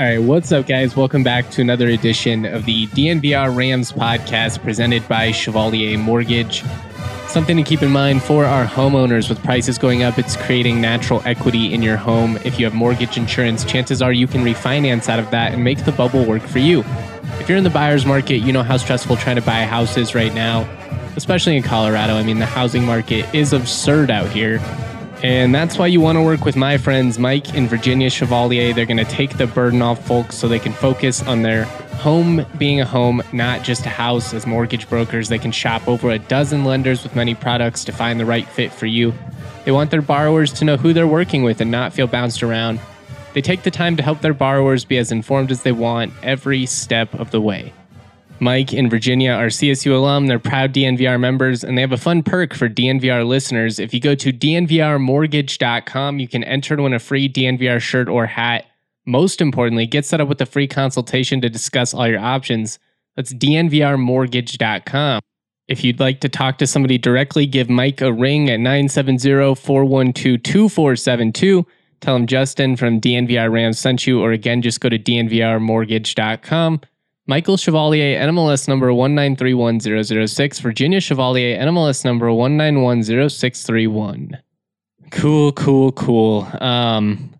All right, what's up, guys? Welcome back to another edition of the DNVR Rams podcast presented by Chevalier Mortgage. Something to keep in mind for our homeowners with prices going up, it's creating natural equity in your home. If you have mortgage insurance, chances are you can refinance out of that and make the bubble work for you. If you're in the buyer's market, you know how stressful trying to buy a house is right now, especially in Colorado. I mean, the housing market is absurd out here. And that's why you want to work with my friends Mike and Virginia Chevalier. They're going to take the burden off folks so they can focus on their home being a home, not just a house. As mortgage brokers, they can shop over a dozen lenders with many products to find the right fit for you. They want their borrowers to know who they're working with and not feel bounced around. They take the time to help their borrowers be as informed as they want every step of the way. Mike and Virginia are CSU alum. They're proud DNVR members, and they have a fun perk for DNVR listeners. If you go to dnvrmortgage.com, you can enter to win a free DNVR shirt or hat. Most importantly, get set up with a free consultation to discuss all your options. That's dnvrmortgage.com. If you'd like to talk to somebody directly, give Mike a ring at 970 412 2472. Tell him Justin from DNVR Rams sent you, or again, just go to dnvrmortgage.com. Michael Chevalier, NMLS number 1931006. Virginia Chevalier, NMLS number 1910631. Cool, cool, cool. Um,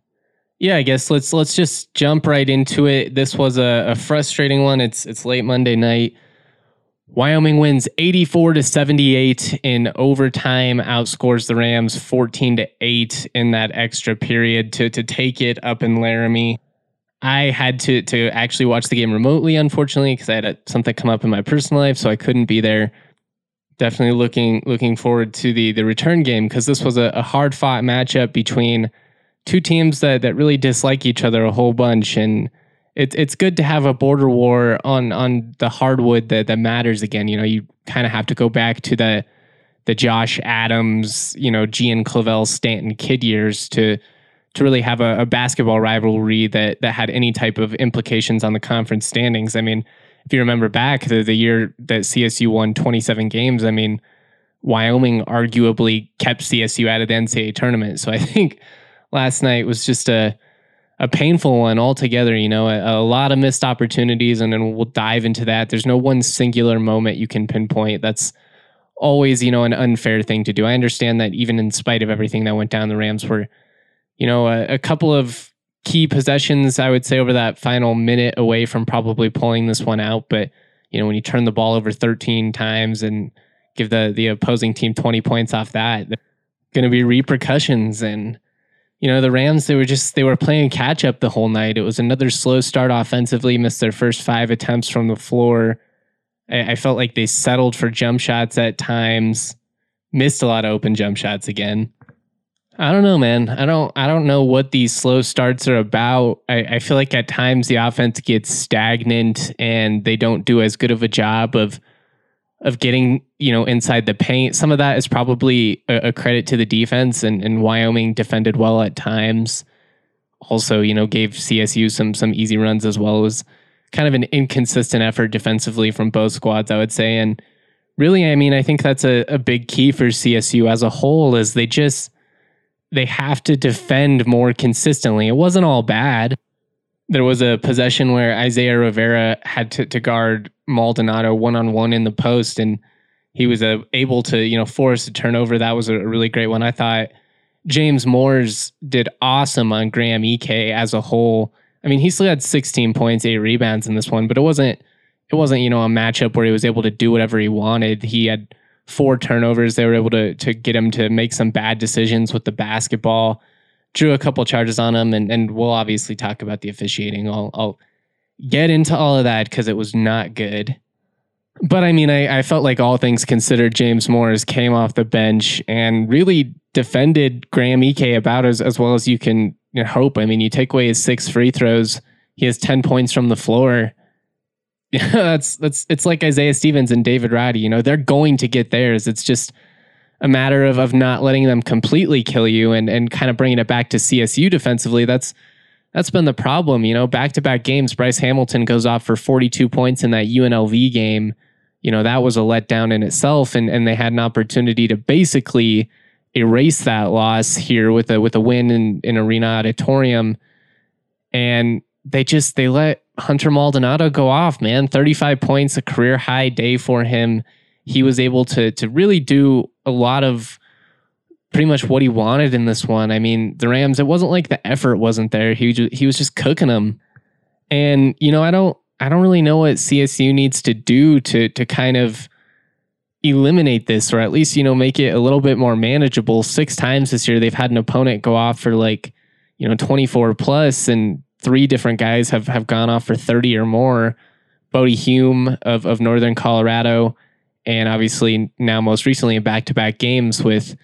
yeah, I guess let's let's just jump right into it. This was a, a frustrating one. It's it's late Monday night. Wyoming wins 84 to 78 in overtime, outscores the Rams 14 to 8 in that extra period to to take it up in Laramie. I had to to actually watch the game remotely, unfortunately, because I had a, something come up in my personal life, so I couldn't be there. Definitely looking looking forward to the the return game because this was a, a hard fought matchup between two teams that that really dislike each other a whole bunch, and it's it's good to have a border war on on the hardwood that that matters again. You know, you kind of have to go back to the the Josh Adams, you know, Gian Clavell, Stanton Kidd years to to really have a, a, basketball rivalry that that had any type of implications on the conference standings. I mean, if you remember back the, the year that CSU won 27 games, I mean, Wyoming arguably kept CSU out of the NCAA tournament. So I think last night was just a a painful one altogether. You know, a, a lot of missed opportunities, and then we'll dive into that. There's no one singular moment you can pinpoint. That's always, you know, an unfair thing to do. I understand that even in spite of everything that went down, the Rams were you know, a, a couple of key possessions, I would say, over that final minute away from probably pulling this one out. But, you know, when you turn the ball over 13 times and give the, the opposing team 20 points off that, going to be repercussions. And, you know, the Rams, they were just, they were playing catch up the whole night. It was another slow start offensively, missed their first five attempts from the floor. I, I felt like they settled for jump shots at times, missed a lot of open jump shots again. I don't know, man. I don't. I don't know what these slow starts are about. I, I, feel like at times the offense gets stagnant, and they don't do as good of a job of of getting you know inside the paint. Some of that is probably a, a credit to the defense, and, and Wyoming defended well at times. Also, you know, gave CSU some some easy runs as well. It was kind of an inconsistent effort defensively from both squads, I would say, and really, I mean, I think that's a, a big key for CSU as a whole. Is they just they have to defend more consistently. It wasn't all bad. There was a possession where Isaiah Rivera had to, to guard Maldonado one on one in the post, and he was uh, able to you know force a turnover. That was a really great one. I thought James Moors did awesome on Graham Ike as a whole. I mean, he still had 16 points, eight rebounds in this one, but it wasn't it wasn't, you know, a matchup where he was able to do whatever he wanted. He had four turnovers. They were able to to get him to make some bad decisions with the basketball. Drew a couple charges on him, and and we'll obviously talk about the officiating. I'll I'll get into all of that because it was not good. But I mean, I, I felt like all things considered, James Moors came off the bench and really defended Graham Ike about as, as well as you can hope. I mean, you take away his six free throws, he has 10 points from the floor. Yeah, that's that's it's like Isaiah Stevens and David Roddy. You know, they're going to get theirs. It's just a matter of of not letting them completely kill you and and kind of bringing it back to CSU defensively. That's that's been the problem. You know, back to back games, Bryce Hamilton goes off for 42 points in that UNLV game. You know, that was a letdown in itself, and and they had an opportunity to basically erase that loss here with a with a win in, in Arena Auditorium. And they just they let Hunter Maldonado go off, man. 35 points, a career high day for him. He was able to to really do a lot of pretty much what he wanted in this one. I mean, the Rams, it wasn't like the effort wasn't there. He just, he was just cooking them. And you know, I don't I don't really know what CSU needs to do to to kind of eliminate this or at least, you know, make it a little bit more manageable. Six times this year they've had an opponent go off for like, you know, 24 plus and three different guys have have gone off for 30 or more. Bodie Hume of, of Northern Colorado, and obviously now most recently in back to back games with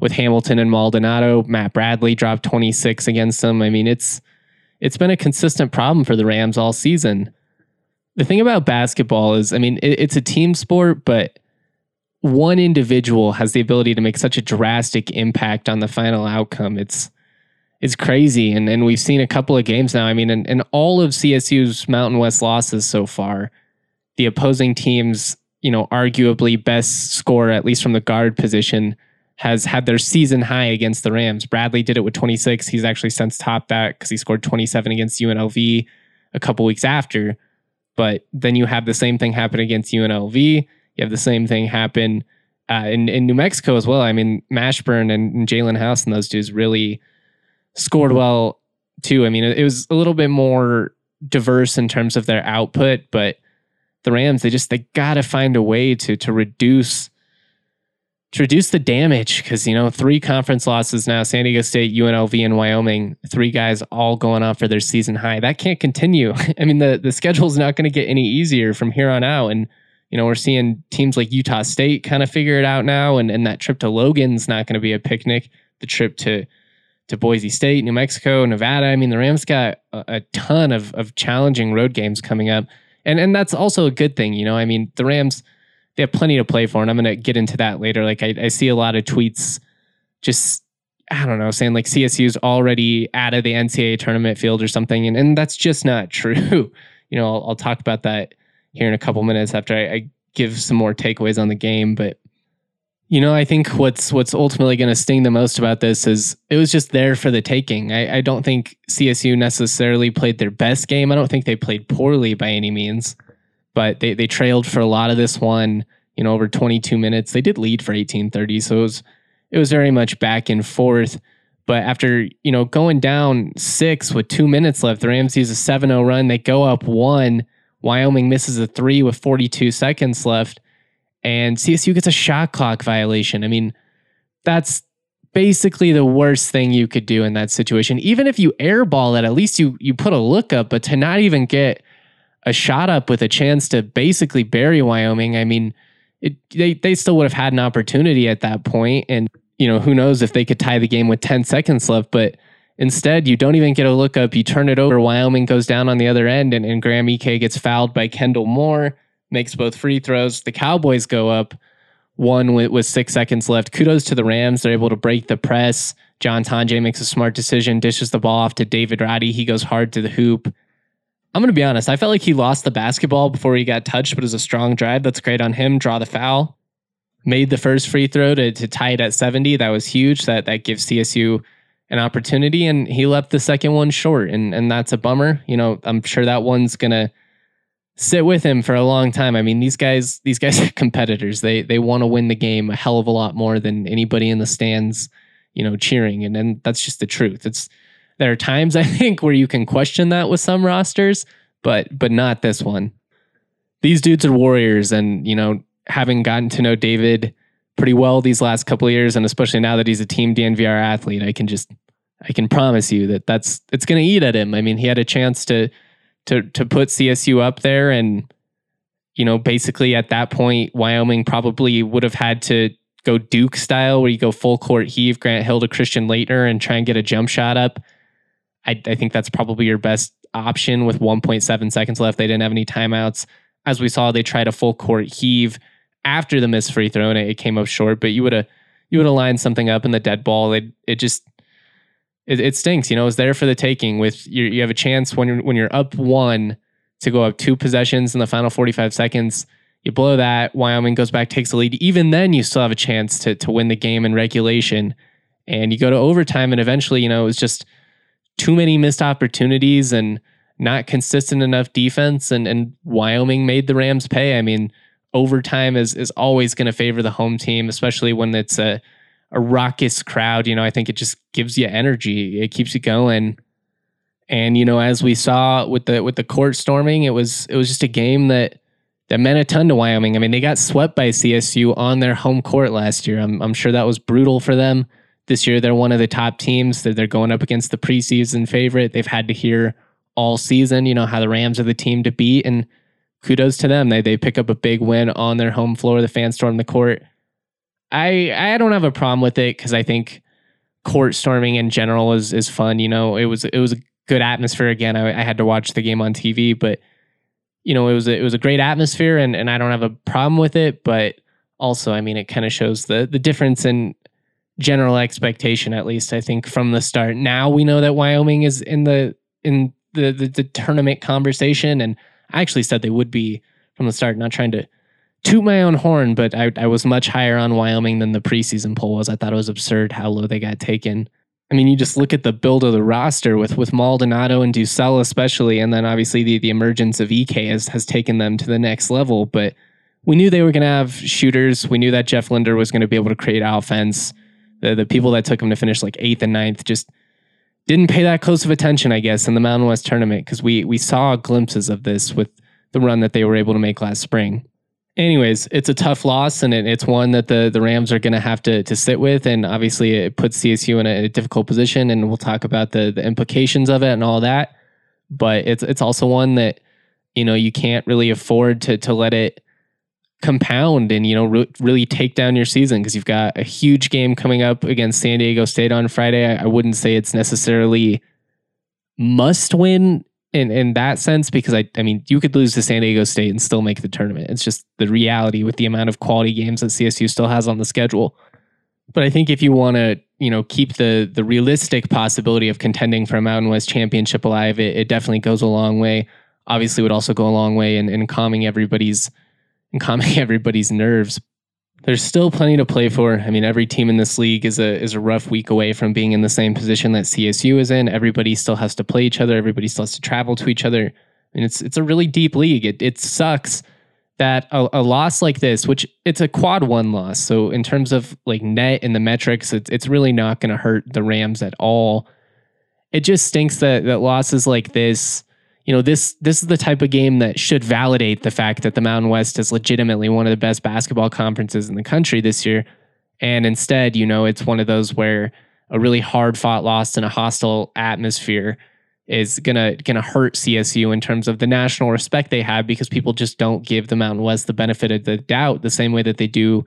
with Hamilton and Maldonado. Matt Bradley dropped 26 against them. I mean, it's it's been a consistent problem for the Rams all season. The thing about basketball is, I mean, it, it's a team sport, but one individual has the ability to make such a drastic impact on the final outcome. It's is crazy. And and we've seen a couple of games now. I mean, in, in all of CSU's Mountain West losses so far, the opposing team's, you know, arguably best scorer, at least from the guard position, has had their season high against the Rams. Bradley did it with 26. He's actually since topped that because he scored 27 against UNLV a couple weeks after. But then you have the same thing happen against UNLV. You have the same thing happen uh, in, in New Mexico as well. I mean, Mashburn and, and Jaelen House and those dudes really scored well too. I mean, it was a little bit more diverse in terms of their output, but the Rams they just they got to find a way to to reduce to reduce the damage because you know three conference losses now san diego state unlv and wyoming three guys all going off for their season high. That can't continue. I mean the the schedule's not going to get any easier from here on out and you know we're seeing teams like utah state kind of figure it out now and, and that trip to logan's not going to be a picnic. The trip to to Boise State, New Mexico, Nevada. I mean, the Rams got a, a, ton of of challenging road games coming up, and and that's also a good thing. You know, I mean, the Rams they have plenty to play for, and I'm going to get into that later. Like I, I see a lot of tweets, just I don't know, saying like CSU's already out of the NCAA tournament field or something, and and that's just not true. you know, I'll, I'll talk about that here in a couple minutes after I, I give some more takeaways on the game, but you know, I think what's what's ultimately going to sting the most about this is it was just there for the taking. I, I, don't think CSU necessarily played their best game. I don't think they played poorly by any means, but they they trailed for a lot of this one. You know, over 22 minutes. They did lead for 18:30, so it was it was very much back and forth. But after you know going down six with two minutes left, the Rams use a 7-0 run. They go up one. Wyoming misses a three with 42 seconds left and CSU gets a shot clock violation. I mean, that's basically the worst thing you could do in that situation. Even if you airball it, at least you you put a look up, but to not even get a shot up with a chance to basically bury Wyoming, I mean, it, they they still would have had an opportunity at that point, and you know who knows if they could tie the game with ten seconds left, but. Instead, you don't even get a look up. You turn it over. Wyoming goes down on the other end, and, and Graham Ike gets fouled by Kendle Moore makes both free throws. The Cowboys go up one with, with six seconds left. Kudos to the Rams. They're able to break the press. John Tonje makes a smart decision, dishes the ball off to David Roddy. He goes hard to the hoop. I'm going to be honest. I felt like he lost the basketball before he got touched, but it was a strong drive. That's great on him. Draw the foul. Made the first free throw to, to tie it at 70. That was huge. That that gives CSU an opportunity. And he left the second one short. And and that's a bummer. You know, I'm sure that one's gonna sit with him for a long time. I mean, these guys, these guys are competitors. They they want to win the game a hell of a lot more than anybody in the stands, you know, cheering. And then that's just the truth. It's there are times I think where you can question that with some rosters, but but not this one. These dudes are warriors, and you know, having gotten to know David pretty well these last couple of years, and especially now that he's a team DNVR athlete, I can just I can promise you that that's it's going to eat at him. I mean, he had a chance to to to put CSU up there, and you know, basically at that point, Wyoming probably would have had to go Duke style, where you go full court heave Grant Hill to Christian Laettner and try and get a jump shot up. I, I think that's probably your best option with 1.7 seconds left. They didn't have any timeouts. As we saw, they tried a full court heave after the missed free throw and it, came up short. But you would have you would have lined something up in the dead ball. It it just it, it stinks. You know, it's there for the taking. With you, you have a chance when you're when you're up one to go up two possessions in the final 45 seconds. You blow that, Wyoming goes back, takes the lead. Even then, you still have a chance to to win the game in regulation. And you go to overtime, and eventually, you know, it was just too many missed opportunities and not consistent enough defense. And and Wyoming made the Rams pay. I mean, overtime is is always going to favor the home team, especially when it's a a raucous crowd. You know, I think it just gives you energy. It keeps you going. And you know, as we saw with the with the court storming, it was it was just a game that that meant a ton to Wyoming. I mean, they got swept by CSU on their home court last year. I'm, I'm sure that was brutal for them. This year, they're one of the top teams. They're, they're going up against the preseason favorite. They've had to hear all season, you know, how the Rams are the team to beat. And kudos to them. They, they pick up a big win on their home floor. The fans storm the court. I, I don't have a problem with it because I think court storming in general is, is fun. You know, it was, it was a good atmosphere. Again, I, I had to watch the game on TV, but you know, it was a, it was a great atmosphere, and and I don't have a problem with it. But also, I mean, it kind of shows the the difference in general expectation, at least I think from the start. Now we know that Wyoming is in the in the the, the tournament conversation, and I actually said they would be from the start. Not trying to toot my own horn, but I, I was much higher on Wyoming than the preseason poll was. I thought it was absurd how low they got taken. I mean, you just look at the build of the roster with with Maldonado and DuSell especially, and then obviously the the emergence of Ike has has taken them to the next level. But we knew they were going to have shooters. We knew that Jeff Linder was going to be able to create offense. The the people that took him to finish like eighth and ninth just didn't pay that close of attention, I guess, in the Mountain West tournament because we we saw glimpses of this with the run that they were able to make last spring anyways, it's a tough loss, and it, it's one that the the Rams are going to have to to sit with, and obviously it puts CSU in a, a, difficult position, and we'll talk about the the implications of it and all that. But it's it's also one that you know you can't really afford to to let it compound and you know re- really take down your season because you've got a huge game coming up against San Diego State on Friday. I, I wouldn't say it's necessarily must win in in that sense because I I mean you could lose to San Diego State and still make the tournament. It's just the reality with the amount of quality games that CSU still has on the schedule. But I think if you want to you know keep the the realistic possibility of contending for a Mountain West championship alive, it, it definitely goes a long way. Obviously, would also go a long way in, in calming everybody's in calming everybody's nerves there's still plenty to play for. I mean, every team in this league is a is a rough week away from being in the same position that CSU is in. Everybody still has to play each other. Everybody still has to travel to each other. I mean, it's it's a really deep league. It it sucks that a, a loss like this, which it's a quad one loss, so in terms of like net and the metrics, it's it's really not going to hurt the Rams at all. It just stinks that that losses like this you know this this is the type of game that should validate the fact that the Mountain West is legitimately one of the best basketball conferences in the country this year and instead you know it's one of those where a really hard fought loss in a hostile atmosphere is gonna gonna hurt CSU in terms of the national respect they have because people just don't give the Mountain West the benefit of the doubt the same way that they do,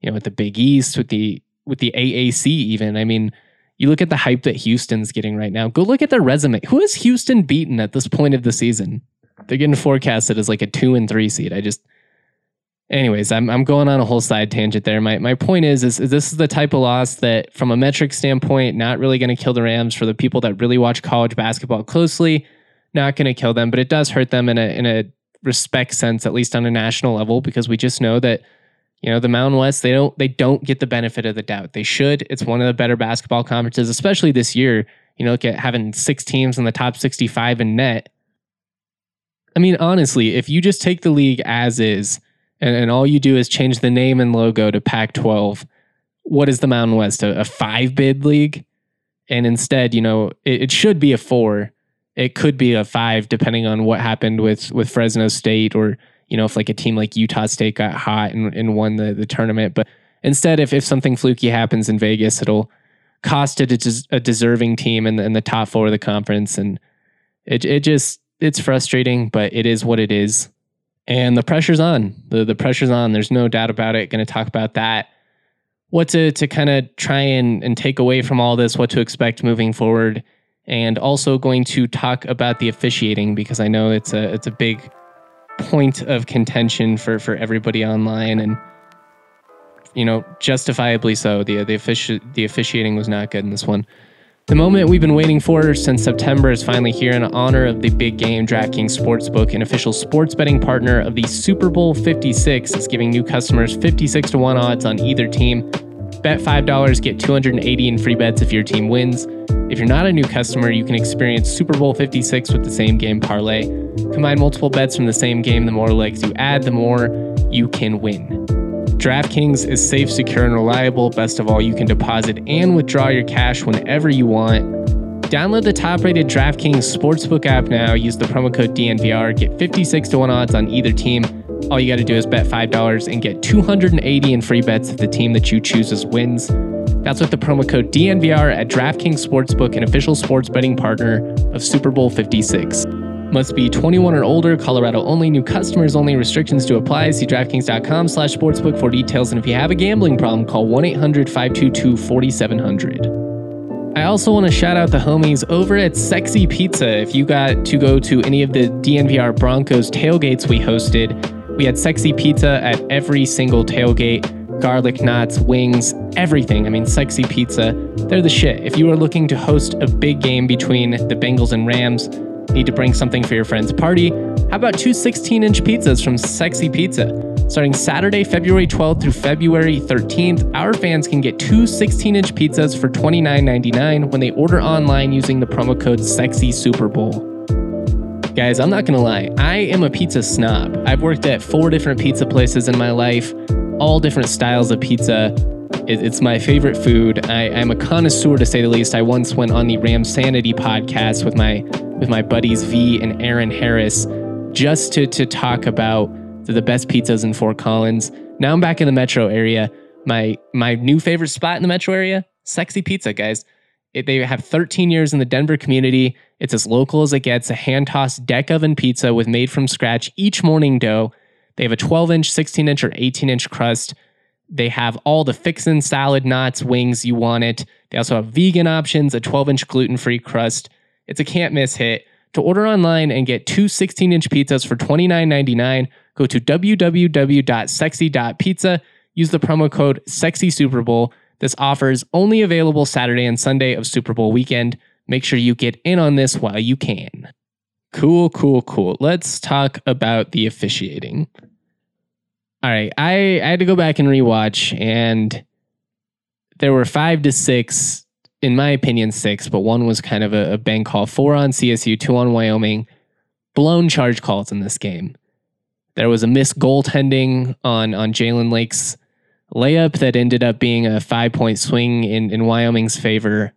you know, with the Big East, with the with the AAC even. I mean, you look at the hype that Houston's getting right now. Go look at their resume. Who has Houston beaten at this point of the season? They're getting forecasted as like a two and three seed. I just, anyways, I'm I'm going on a whole side tangent there. My my point is, is, is this is the type of loss that, from a metric standpoint, not really going to kill the Rams for the people that really watch college basketball closely. Not going to kill them, but it does hurt them in a in a respect sense, at least on a national level, because we just know that you know, the Mountain West, they don't they don't get the benefit of the doubt. They should. It's one of the better basketball conferences, especially this year. You know, look at having six teams in the top 65 in net. I mean, honestly, if you just take the league as is and, and all you do is change the name and logo to Pac 12, what is the Mountain West? A, a five bid league? And instead, you know, it, it should be a four. It could be a five, depending on what happened with with Fresno State, or you know, if like a team like Utah State got hot and, and won the the tournament. But instead, if if something fluky happens in Vegas, it'll cost it a, a deserving team in the, the top four of the conference, and it it just it's frustrating, but it is what it is. And the pressure's on. The the pressure's on. There's no doubt about it. Going to talk about that what to to kind of try and, and take away from all this, what to expect moving forward, and also going to talk about the officiating because I know it's a it's a big point of contention for for everybody online and you know justifiably so the the offici- the officiating was not good in this one. The moment we've been waiting for since September is finally here in honor of the big game. DraftKings Sportsbook, an official sports betting partner of the Super Bowl 56, is giving new customers 56 to 1 odds on either team. Bet $5, get 280 in free bets if your team wins. If you're not a new customer, you can experience Super Bowl 56 with the same game parlay. Combine multiple bets from the same game. The more legs you add, the more you can win. DraftKings is safe, secure, and reliable. Best of all, you can deposit and withdraw your cash whenever you want. Download the top rated DraftKings Sportsbook app now. Use the promo code DNVR. Get 56 to 1 odds on either team. All you got to do is bet $5 and get 280 in free bets if the team that you chooses wins. That's with the promo code DNVR at DraftKings Sportsbook, an official sports betting partner of Super Bowl 56. Must be 21 or older, Colorado only, new customers only, restrictions to apply. See DraftKings.com slash sportsbook for details. And if you have a gambling problem, call 1 800 522 4700. I also want to shout out the homies over at Sexy Pizza. If you got to go to any of the DNVR Broncos tailgates we hosted, we had Sexy Pizza at every single tailgate garlic knots, wings, everything. I mean, sexy pizza. They're the shit. If you are looking to host a big game between the Bengals and Rams, Need to bring something for your friend's party? How about two 16 inch pizzas from Sexy Pizza? Starting Saturday, February 12th through February 13th, our fans can get two 16 inch pizzas for $29.99 when they order online using the promo code Sexy Super Bowl. Guys, I'm not gonna lie, I am a pizza snob. I've worked at four different pizza places in my life, all different styles of pizza. It's my favorite food. I, am a connoisseur to say the least. I once went on the Ram Sanity podcast with my with my buddies V and Aaron Harris just to to talk about the best pizzas in Fort Collins. Now I'm back in the metro area. My my new favorite spot in the metro area, Sexy Pizza, guys. It, they have 13 years in the Denver community. It's as local as it gets. A hand tossed deck oven pizza with made from scratch each morning dough. They have a 12 inch, 16 inch, or 18 inch crust. They have all the fixin' salad, knots, wings you want it. They also have vegan options, a 12 inch gluten free crust. It's a can't miss hit. To order online and get two 16 inch pizzas for $29.99, go to www.sexy.pizza. Use the promo code Sexy Super Bowl. This offer is only available Saturday and Sunday of Super Bowl weekend. Make sure you get in on this while you can. Cool, cool, cool. Let's talk about the officiating. All right, I, I had to go back and rewatch, and there were five to six, in my opinion, six, but one was kind of a, a call. Four on CSU, two on Wyoming. Blown charge calls in this game. There was a missed goaltending on on Jalen Lake's layup that ended up being a five point swing in, in Wyoming's favor.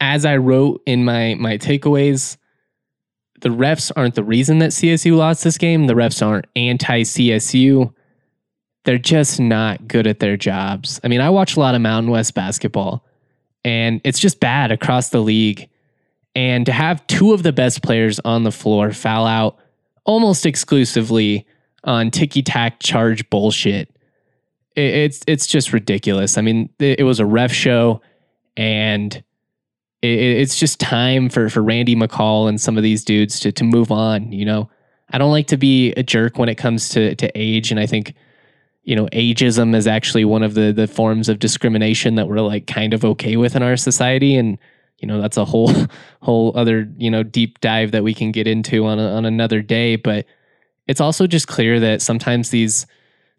As I wrote in my my takeaways, the refs aren't the reason that CSU lost this game. The refs aren't anti CSU. They're just not good at their jobs. I mean, I watch a lot of Mountain West basketball, and it's just bad across the league. And to have two of the best players on the floor foul out almost exclusively on ticky tack charge bullshit, it's it's just ridiculous. I mean, it was a ref show, and it, it's just time for for Randy McCall and some of these dudes to to move on. You know, I don't like to be a jerk when it comes to to age, and I think you know ageism is actually one of the the forms of discrimination that we're like kind of okay with in our society, and you know that's a whole whole other you know deep dive that we can get into on a, on another day. But it's also just clear that sometimes these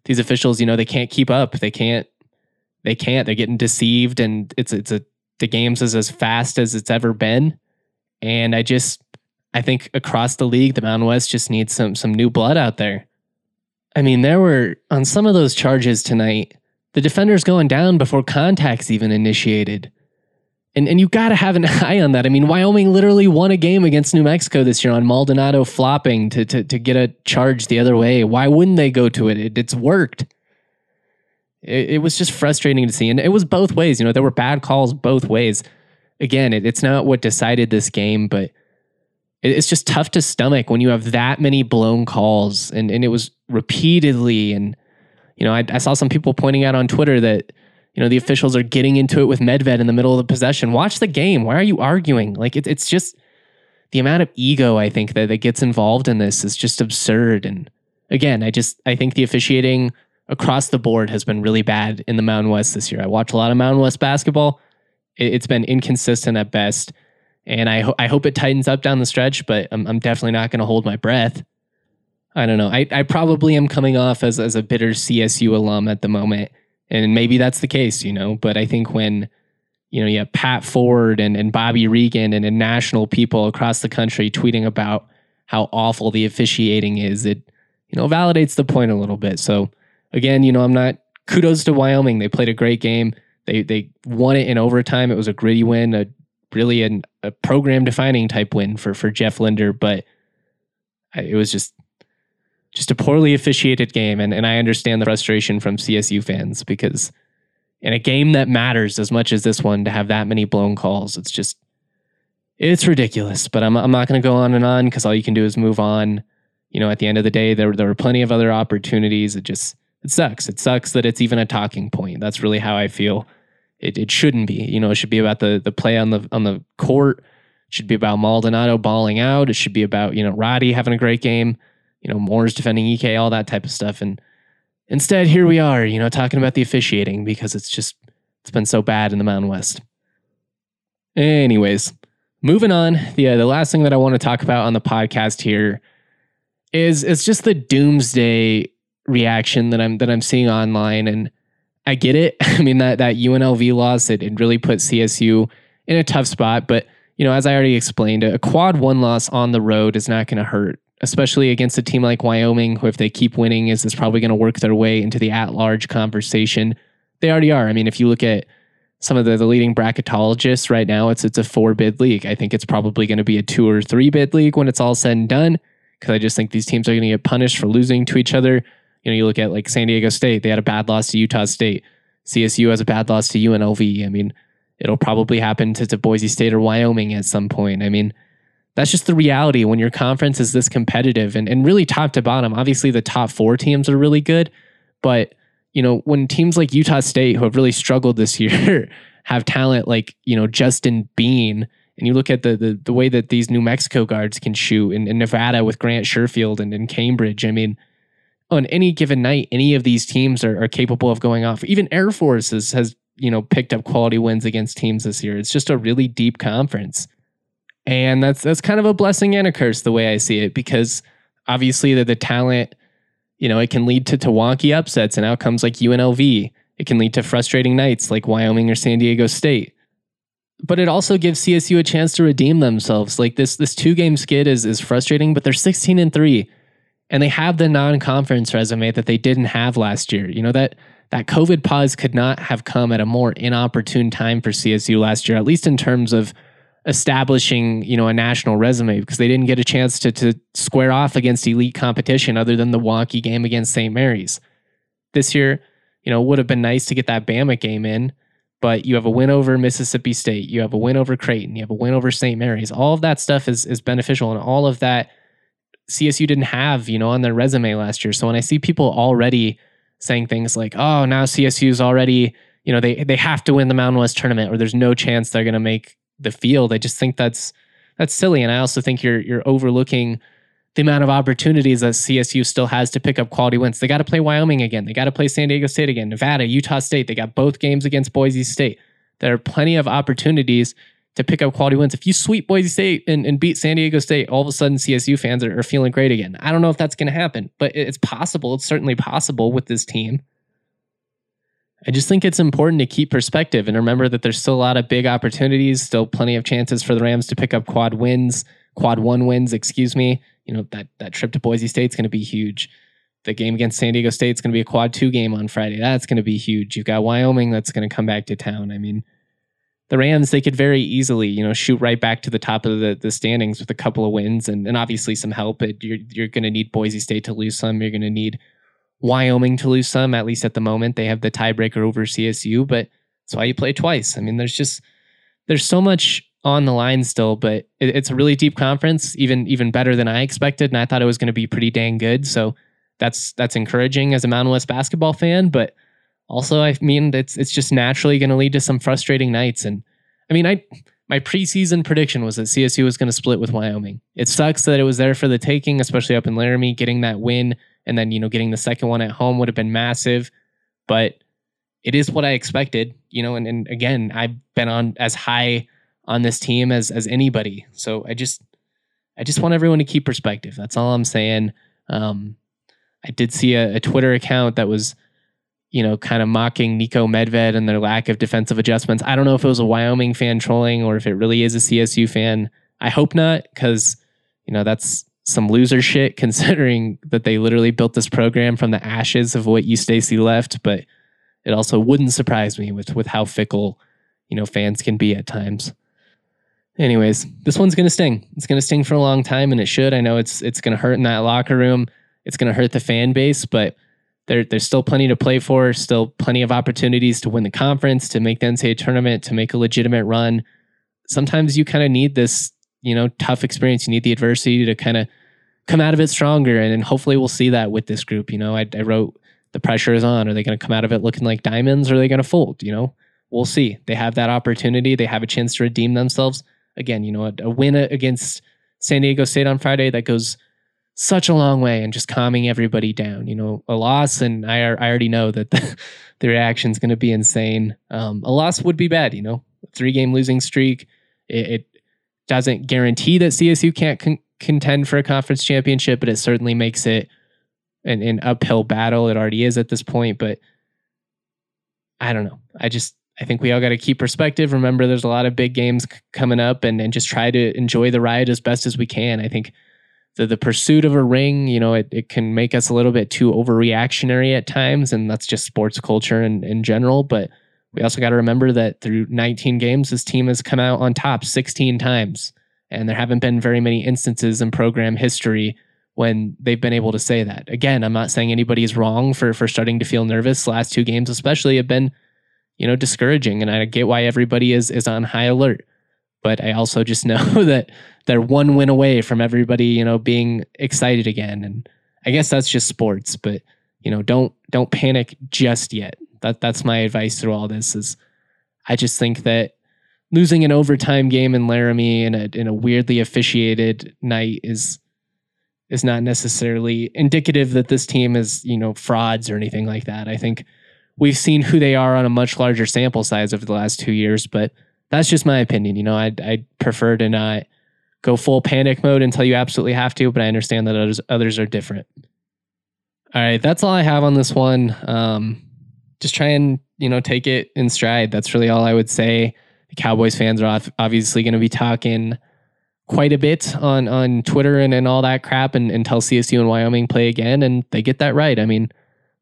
these officials, you know, they can't keep up. They can't they can't. They're getting deceived, and it's it's a the games is as fast as it's ever been. And I just I think across the league, the Mountain West just needs some some new blood out there. I mean, there were on some of those charges tonight, The defender's going down before contact's even initiated. And, and you got to have an eye on that. I mean, Wyoming literally won a game against New Mexico this year on Maldonado flopping to, to, to get a charge the other way. Why wouldn't they go to it? it it's worked. It, it, was just frustrating to see. And it was both ways. You know, there were bad calls both ways. Again, it, it's not what decided this game, but it's just tough to stomach when you have that many blown calls. And, and it was repeatedly. And, you know, I, I saw some people pointing out on Twitter that, you know, the officials are getting into it with Medved in the middle of the possession. Watch the game. Why are you arguing? Like, it, it's just the amount of ego I think that, that gets involved in this is just absurd. And again, I just, I think the officiating across the board has been really bad in the Mountain West this year. I watch a lot of Mountain West basketball. It's been inconsistent at best. And I, ho- I hope it tightens up down the stretch, but I'm, I'm definitely not going to hold my breath. I don't know. I, I probably am coming off as, as a bitter CSU alum at the moment and maybe that's the case, you know. But I think when you know you have Pat Ford and, and Bobby Regan and, and national people across the country tweeting about how awful the officiating is, it you know validates the point a little bit. So again, you know, I'm not kudos to Wyoming. They played a great game. They they won it in overtime. It was a gritty win, a really an, a program defining type win for for Jeff Linder, but it was just just a poorly officiated game. And, and I understand the frustration from CSU fans because in a game that matters as much as this one, to have that many blown calls, it's just, it's ridiculous. But I'm, I'm not going to go on and on because all you can do is move on. You know, at the end of the day, there, there were plenty of other opportunities. It just, it sucks. It sucks that it's even a talking point. That's really how I feel. It, it shouldn't be. You know, it should be about the the play on the on the court. It should be about Maldonado balling out. It should be about you know Roddy having a great game you know, Moors defending Ike, all that type of stuff. And instead, here we are, you know, talking about the officiating because it's just, it's been so bad in the Mountain West. Anyways, moving on. The, uh, the last thing that I want to talk about on the podcast here is it's just the doomsday reaction that I'm that I'm seeing online, and I get it. I mean that that UNLV loss it, it really put CSU in a tough spot, but you know as I already explained, a quad one loss on the road is not going to hurt especially against a team like Wyoming, who if they keep winning, is is probably going to work their way into the at-large conversation. They already are. I mean, if you look at some of the, the leading bracketologists right now, it's it's a four bid league. I think it's probably going to be a two or three bid league when it's all said and done, because I just think these teams are going to get punished for losing to each other. You know, you look at like San Diego State; they had a bad loss to Utah State. CSU has a bad loss to UNLV. I mean, it'll probably happen to, to Boise State or Wyoming at some point. I mean, that's just the reality when your conference is this competitive and, and really top to bottom. Obviously, the top four teams are really good, but you know, when teams like Utah State, who have really struggled this year, have talent like, you know, Justin Bean, and you look at the the, the way that these New Mexico guards can shoot in, in Nevada with Grant Sherfield and in Cambridge, I mean, on any given night, any of these teams are, are capable of going off. Even Air Force has, has, you know, picked up quality wins against teams this year. It's just a really deep conference. And that's that's kind of a blessing and a curse the way I see it because obviously the, the talent, you know, it can lead to, to wonky upsets and outcomes like UNLV. It can lead to frustrating nights like Wyoming or San Diego State. But it also gives CSU a chance to redeem themselves. Like this this two game skid is is frustrating, but they're 16 and 3 and they have the non-conference resume that they didn't have last year. You know that that COVID pause could not have come at a more inopportune time for CSU last year, at least in terms of establishing you know a national resume because they didn't get a chance to to square off against elite competition other than the wonky game against St. Mary's. This year, you know, would have been nice to get that Bama game in, but you have a win over Mississippi State, you have a win over Creighton, you have a win over St. Mary's. All of that stuff is is beneficial, and all of that CSU didn't have, you know, on their resume last year. So when I see people already saying things like, "Oh, now CSU's already," you know, they they have to win the Mountain West tournament, or there's no chance they're going to make the field. I just think that's that's silly, and I also think you're you're overlooking the amount of opportunities that CSU still has to pick up quality wins. They got to play Wyoming again. They got to play San Diego State again. Nevada, Utah State. They got both games against Boise State. There are plenty of opportunities to pick up quality wins. If you sweep Boise State and, and beat San Diego State, all of a sudden CSU fans are, are feeling great again. I don't know if that's going to happen, but it's possible. It's certainly possible with this team. I just think it's important to keep perspective and remember that there's still a lot of big opportunities, still plenty of chances for the Rams to pick up quad wins, quad one wins, excuse me. You know, that that trip to Boise State is going to be huge. the game against San Diego State is going to be a quad two game on Friday. That's going to be huge. You've got Wyoming that's going to come back to town. I mean, the Rams, they could very easily, you know, shoot right back to the top of the, the standings with a couple of wins and, and obviously some help. But you're, you're going to need Boise State to lose some. You're going to need Wyoming to lose some, at least at the moment. They have the tiebreaker over CSU, but that's why you play twice. I mean, there's just, there's so much on the line still, but it, it's a really deep conference, even even better than I expected. And I thought it was going to be pretty dang good. So that's that's encouraging as a Mountain West basketball fan. But also, I mean, it's it's just naturally going to lead to some frustrating nights. And I mean, I my preseason prediction was that CSU was going to split with Wyoming. It sucks that it was there for the taking, especially up in Laramie. Getting that win and then you know getting the second one at home would have been massive. But it is what I expected, you know. And, and again, I've been on as high on this team as as anybody. So I just I just want everyone to keep perspective. That's all I'm saying. Um, I did see a, a, Twitter account that was, you know, kind of mocking Niko Medved and their lack of defensive adjustments. I don't know if it was a Wyoming fan trolling or if it really is a CSU fan. I hope not, because you know that's some loser shit considering that they literally built this program from the ashes of what Eustachy left. But it also wouldn't surprise me with with how fickle, you know, fans can be at times. Anyways, this one's gonna sting. It's gonna sting for a long time, and it should. I know it's it's gonna hurt in that locker room. It's gonna hurt the fan base, but there, there's still plenty to play for. Still plenty of opportunities to win the conference, to make the NCAA tournament, to make a legitimate run. Sometimes you kind of need this, you know, tough experience. You need the adversity to kind of come out of it stronger, and, and hopefully we'll see that with this group. You know, I, I wrote the pressure is on. Are they going to come out of it looking like diamonds, or are they going to fold? You know, we'll see. They have that opportunity. They have a chance to redeem themselves again, you know, a, a win against San Diego State on Friday that goes such a long way and just calming everybody down. You know, a loss, and I, I already know that the, the reaction is going to be insane. Um, a loss would be bad, you know, three game losing streak. It, it, doesn't guarantee that CSU can't con- contend for a conference championship, but it certainly makes it an, an uphill battle. It already is at this point, but I don't know. I just I think we all got to keep perspective. Remember, there's a lot of big games c- coming up, and and just try to enjoy the ride as best as we can. I think the the pursuit of a ring, you know, it, it can make us a little bit too overreactionary at times, and that's just sports culture in, in general. But we also got to remember that through 19 games, this team has come out on top 16 times, and there haven't been very many instances in program history when they've been able to say that. Again, I'm not saying anybody's wrong for for starting to feel nervous. Last two games, especially, have been you know, discouraging. And I get why everybody is is on high alert. But I also just know that they're one win away from everybody, you know, being excited again. And I guess that's just sports, but you know, don't don't panic just yet. That that's my advice through all this is I just think that losing an overtime game in Laramie in a in a weirdly officiated night is is not necessarily indicative that this team is, you know, frauds or anything like that. I think we've seen who they are on a much larger sample size over the last two years, but that's just my opinion. You know, I'd, I'd prefer to not go full panic mode until you absolutely have to, but I understand that others, others are different. All right, that's all I have on this one. Um, just try and, you know, take it in stride. That's really all I would say. The Cowboys fans are obviously going to be talking quite a bit on on Twitter and, and all that crap and, until CSU and Wyoming play again, and they get that right. I mean,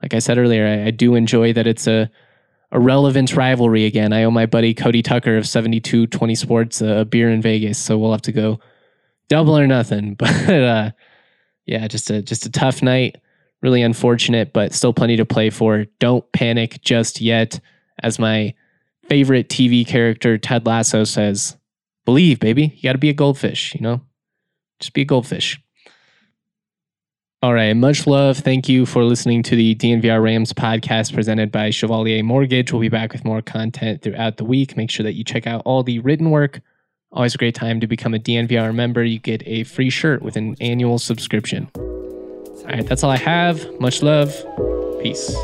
like I said earlier, I, I do enjoy that it's a a relevant rivalry again. I owe my buddy Cody Tucker of 7220 Sports a beer in Vegas, so we'll have to go double or nothing. But uh, yeah, just a just a tough night. Really unfortunate, but still plenty to play for. Don't panic just yet. As my favorite TV character Ted Lasso says, believe, baby. You got to be a goldfish, you know? Just be a goldfish. All right. Much love. Thank you for listening to the DNVR Rams podcast presented by Chevalier Mortgage. We'll be back with more content throughout the week. Make sure that you check out all the written work. Always a great time to become a DNVR member. You get a free shirt with an annual subscription. All right. That's all I have. Much love. Peace.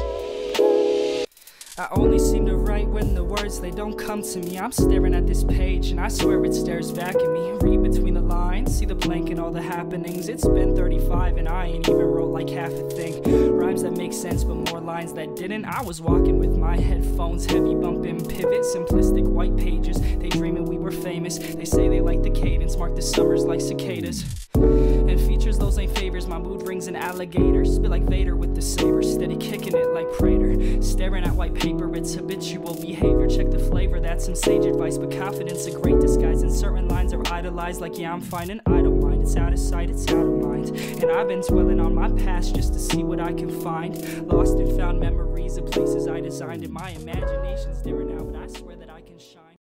I only seem to write when the words they don't come to me. I'm staring at this page and I swear it stares back at me. Read between the lines, see the blank and all the happenings. It's been 35 and I ain't even wrote like half a thing. Rhymes that make sense, but more lines that didn't. I was walking with my headphones, heavy bumping pivot, simplistic white pages. They dreaming we were famous. They say they like the cadence, mark the summers like cicadas. And features those ain't favors My mood rings an alligator. Spit like Vader with the saber. Steady kicking it like Prater. Staring at white paper, it's habitual behavior. Check the flavor, that's some sage advice. But confidence a great disguise. And certain lines are idolized, like, yeah, I'm fine and I don't mind. It's out of sight, it's out of mind. And I've been dwelling on my past just to see what I can find. Lost and found memories of places I designed. And my imagination's different now, but I swear that.